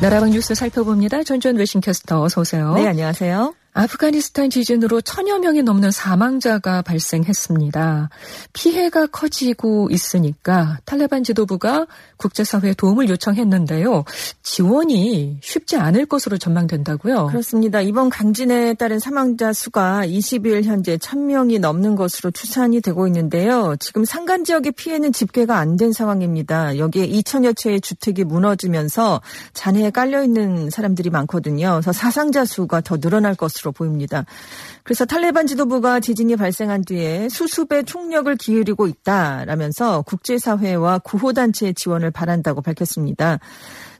나라방 뉴스 살펴봅니다. 전주현 외신캐스터 어서 오세요. 네, 안녕하세요. 아프가니스탄 지진으로 천여 명이 넘는 사망자가 발생했습니다. 피해가 커지고 있으니까 탈레반 지도부가 국제사회에 도움을 요청했는데요. 지원이 쉽지 않을 것으로 전망된다고요? 그렇습니다. 이번 강진에 따른 사망자 수가 20일 현재 1000명이 넘는 것으로 추산이 되고 있는데요. 지금 산간 지역의 피해는 집계가 안 된 상황입니다. 여기에 2천여 채의 주택이 무너지면서 잔해에 깔려 있는 사람들이 많거든요. 그래서 사상자 수가 더 늘어날 것으로 것으로 보입니다. 그래서 탈레반 지도부가 지진이 발생한 뒤에 수습에 총력을 기울이고 있다라면서 국제사회와 구호단체의 지원을 바란다고 밝혔습니다.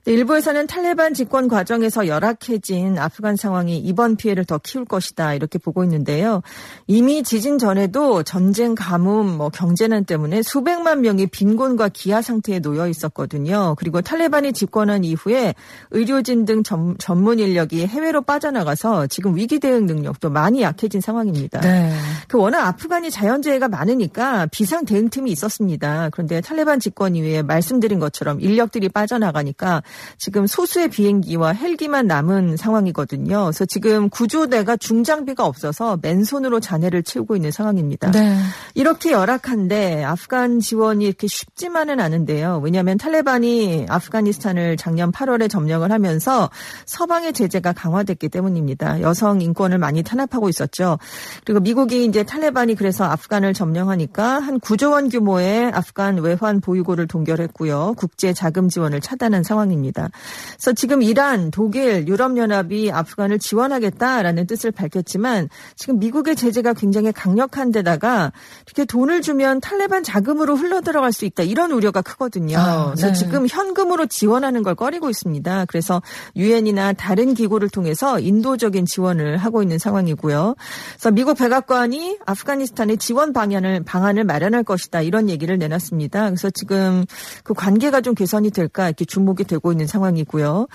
네, 일부에서는 탈레반 집권 과정에서 열악해진 아프간 상황이 이번 피해를 더 키울 것이다 이렇게 보고 있는데요. 이미 지진 전에도 전쟁, 가뭄, 뭐 경제난 때문에 수백만 명이 빈곤과 기아 상태에 놓여 있었거든요. 그리고 탈레반이 집권한 이후에 의료진 등 전, 문 인력이 해외로 빠져나가서 지금 위기 대응 능력도 많이 약해진 상황입니다. 네. 그 워낙 아프간이 자연재해가 많으니까 비상 대응팀이 있었습니다. 그런데 탈레반 집권 이후에 말씀드린 것처럼 인력들이 빠져나가니까 지금 소수의 비행기와 헬기만 남은 상황이거든요. 그래서 지금 구조대가 중장비가 없어서 맨손으로 잔해를 채우고 있는 상황입니다. 네. 이렇게 열악한데 아프간 지원이 이렇게 쉽지만은 않은데요. 왜냐하면 탈레반이 아프가니스탄을 작년 8월에 점령을 하면서 서방의 제재가 강화됐기 때문입니다. 여성 인권을 많이 탄압하고 있었죠. 그리고 미국이 이제 탈레반이 그래서 아프간을 점령하니까 한 9조 원 규모의 아프간 외환 보유고를 동결했고요. 국제 자금 지원을 차단한 상황입니다. 상황입니다. 그래서 지금 이란, 독일, 유럽연합이 아프간을 지원하겠다라는 뜻을 밝혔지만 지금 미국의 제재가 굉장히 강력한 데다가 이렇게 돈을 주면 탈레반 자금으로 흘러 들어갈 수 있다 이런 우려가 크거든요. 아, 그래서 네. 지금 현금으로 지원하는 걸 꺼리고 있습니다. 그래서 유엔이나 다른 기구를 통해서 인도적인 지원을 하고 있는 상황이고요. 그래서 미국 백악관이 아프가니스탄의 지원 방안을 방안을 마련할 것이다 이런 얘기를 내놨습니다. 그래서 지금 그 관계가 좀 개선이 될까 이렇게 주목이 되고 있는 상황이고요.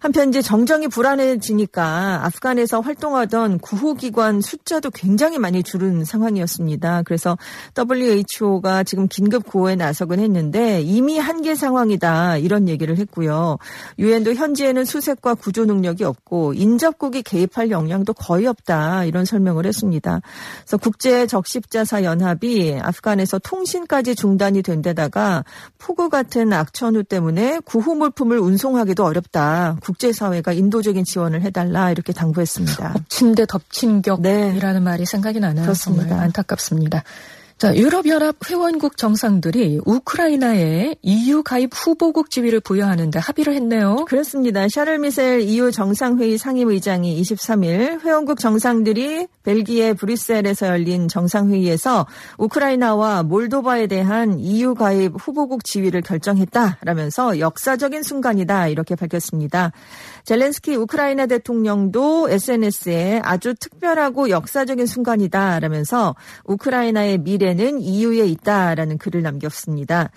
한편 이제 정정이 불안해지니까 아프간에서 활동하던 구호기관 숫자도 굉장히 많이 줄은 상황이었습니다. 그래서 WHO가 지금 긴급 구호에 나서긴 했는데 이미 한계 상황이다 이런 얘기를 했고요. 유엔도 현지에는 수색과 구조 능력이 없고 인접국이 개입할 역량도 거의 없다 이런 설명을 했습니다. 그래서 국제 적십자사 연합이 아프간에서 통신까지 중단이 된 데다가 폭우 같은 악천후 때문에 구호 물품을 운송하기도 어렵다. 국제사회가 인도적인 지원을 해달라 이렇게 당부했습니다. 엎친 데 덮친 격이라는 네. 말이 생각이 나네요. 그렇습니다. 정말 안타깝습니다. 자, 유럽연합 회원국 정상들이 우크라이나에 EU 가입 후보국 지위를 부여하는데 합의를 했네요. 그렇습니다. 샤를 미셀 EU 정상회의 상임의장이 23일 회원국 정상들이 벨기에 브뤼셀에서 열린 정상회의에서 우크라이나와 몰도바에 대한 EU 가입 후보국 지위를 결정했다라면서 역사적인 순간이다 이렇게 밝혔습니다. 젤렌스키 우크라이나 대통령도 SNS에 아주 특별하고 역사적인 순간이다라면서 우크라이나의 미래는 EU에 있다라는 글을 남겼습니다.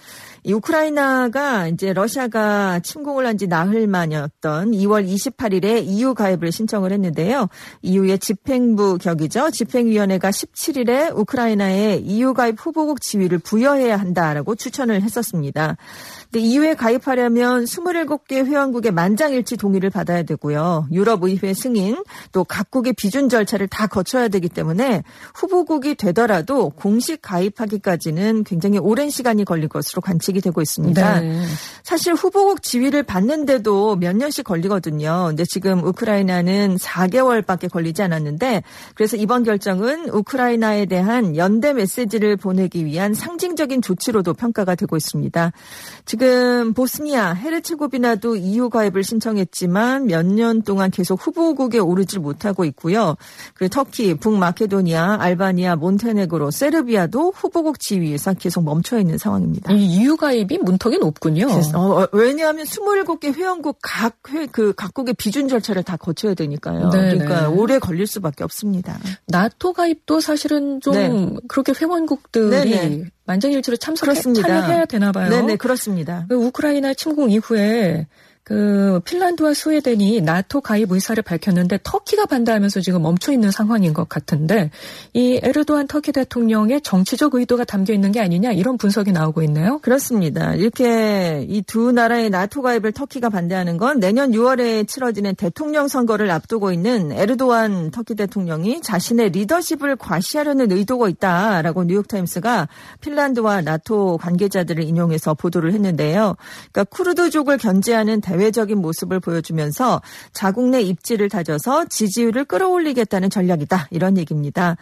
이 우크라이나가 이제 러시아가 침공을 한 지 나흘 만이었던 2월 28일에 EU 가입을 신청을 했는데요. EU의 집행부 격이죠. 집행위원회가 17일에 우크라이나에 EU 가입 후보국 지위를 부여해야 한다라고 추천을 했었습니다. 근데 EU에 가입하려면 27개 회원국의 만장일치 동의를 받아야 되고요. 유럽의회 승인 또 각국의 비준 절차를 다 거쳐야 되기 때문에 후보국이 되더라도 공식 가입하기까지는 굉장히 오랜 시간이 걸릴 것으로 관측이 되고 있습니다. 네. 사실 후보국 지위를 받는데도 몇 년씩 걸리거든요. 근데 지금 우크라이나는 4개월밖에 걸리지 않았는데 그래서 이번 결정은 우크라이나에 대한 연대 메시지를 보내기 위한 상징적인 조치로도 평가가 되고 있습니다. 지금 보스니아, 헤르체고비나도 EU 가입을 신청했지만 몇 년 동안 계속 후보국에 오르질 못하고 있고요. 그 터키, 북마케도니아, 알바니아, 몬테네그로, 세르비아도 후보국 지위에서 계속 멈춰 있는 상황입니다. 이 EU 가입이 문턱이 높군요. 어, 어 왜냐하면 27개 회원국 각 회, 그 각국의 비준 절차를 다 거쳐야 되니까요. 네네. 그러니까 오래 걸릴 수밖에 없습니다. 나토 가입도 사실은 좀 네. 그렇게 회원국들이 네네. 만장일치로 참석해 참여해야 되나 봐요. 네, 네, 그렇습니다. 우크라이나 침공 이후에 그 핀란드와 스웨덴이 나토 가입 의사를 밝혔는데 터키가 반대하면서 지금 멈춰 있는 상황인 것 같은데 이 에르도안 터키 대통령의 정치적 의도가 담겨 있는 게 아니냐 이런 분석이 나오고 있네요. 그렇습니다. 이렇게 이 두 나라의 나토 가입을 터키가 반대하는 건 내년 6월에 치러지는 대통령 선거를 앞두고 있는 에르도안 터키 대통령이 자신의 리더십을 과시하려는 의도가 있다라고 뉴욕타임스가 핀란드와 나토 관계자들을 인용해서 보도를 했는데요. 그러니까 쿠르드족을 견제하는 대 대외적인 모습을 보여주면서 자국 내 입지를 다져서 지지율을 끌어올리겠다는 전략이다. 이런 얘기입니다.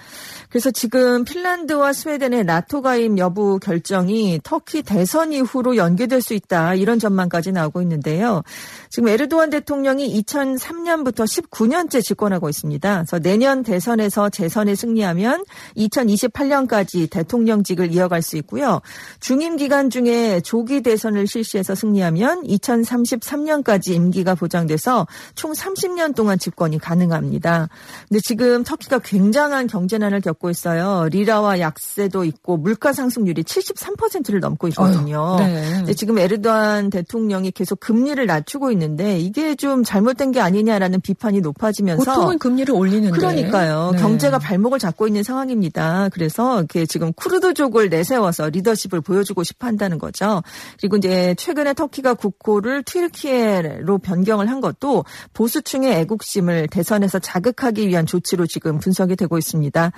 그래서 지금 핀란드와 스웨덴의 나토 가입 여부 결정이 터키 대선 이후로 연계될 수 있다. 이런 전망까지 나오고 있는데요. 지금 에르도안 대통령이 2003년부터 19년째 집권하고 있습니다. 그래서 내년 대선에서 재선에 승리하면 2028년까지 대통령직을 이어갈 수 있고요. 중임 기간 중에 조기 대선을 실시해서 승리하면 2033년 2030년까지 임기가 보장돼서 총 30년 동안 집권이 가능합니다. 근데 지금 터키가 굉장한 경제난을 겪고 있어요. 리라와 약세도 있고 물가 상승률이 73%를 넘고 있거든요. 네. 근데 지금 에르도안 대통령이 계속 금리를 낮추고 있는데 이게 좀 잘못된 게 아니냐라는 비판이 높아지면서 보통은 금리를 올리는데 그러니까요. 네. 경제가 발목을 잡고 있는 상황입니다. 그래서 이렇게 지금 쿠르드족을 내세워서 리더십을 보여주고 싶어 한다는 거죠. 그리고 이제 최근에 터키가 국호를 튀르키예 튀르키예로 변경을 한 것도 보수층의 애국심을 대선에서 자극하기 위한 조치로 지금 분석이 되고 있습니다.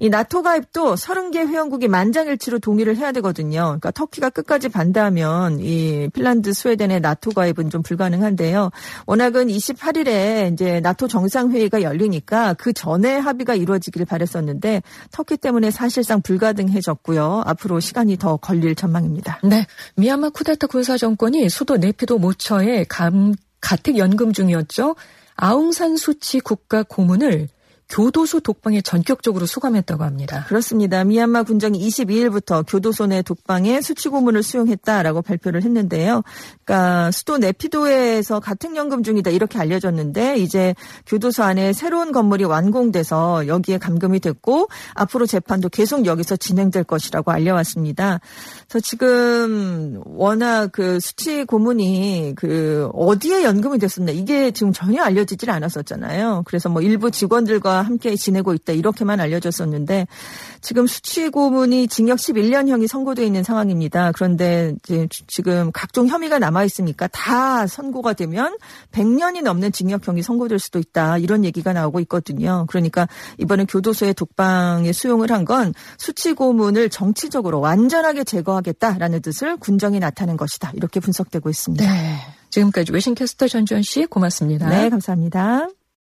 이 나토 가입도 30개 회원국이 만장일치로 동의를 해야 되거든요. 그러니까 터키가 끝까지 반대하면 이 핀란드, 스웨덴의 나토 가입은 좀 불가능한데요. 워낙은 28일에 이제 나토 정상회의가 열리니까 그 전에 합의가 이루어지기를 바랬었는데 터키 때문에 사실상 불가능해졌고요. 앞으로 시간이 더 걸릴 전망입니다. 네. 미얀마 쿠데타 군사 정권이 수도 네피도 모처에 감, 가택 연금 중이었죠. 아웅산 수치 국가 고문을 교도소 독방에 전격적으로 수감했다고 합니다. 그렇습니다. 미얀마 군정이 22일부터 교도소 내 독방에 수치 고문을 수용했다라고 발표를 했는데요. 그러니까 수도 네피도에서 같은 연금 중이다 이렇게 알려졌는데 이제 교도소 안에 새로운 건물이 완공돼서 여기에 감금이 됐고 앞으로 재판도 계속 여기서 진행될 것이라고 알려왔습니다. 그래서 지금 워낙 그 수치 고문이 그 어디에 연금이 됐었나 이게 지금 전혀 알려지질 않았었잖아요. 그래서 뭐 일부 직원들과 함께 지내고 있다 이렇게만 알려졌었는데 지금 수취 고문이 징역 11년형이 선고돼 있는 상황입니다. 그런데 지금 각종 혐의가 남아 있으니까 다 선고가 되면 100년이 넘는 징역형이 선고될 수도 있다 이런 얘기가 나오고 있거든요. 그러니까 이번에 교도소에 독방에 수용을 한 건 수취 고문을 정치적으로 완전하게 제거하겠다라는 뜻을 군정이 나타낸 것이다 이렇게 분석되고 있습니다. 네. 지금까지 외신캐스터 전주현 씨 고맙습니다. 네, 감사합니다.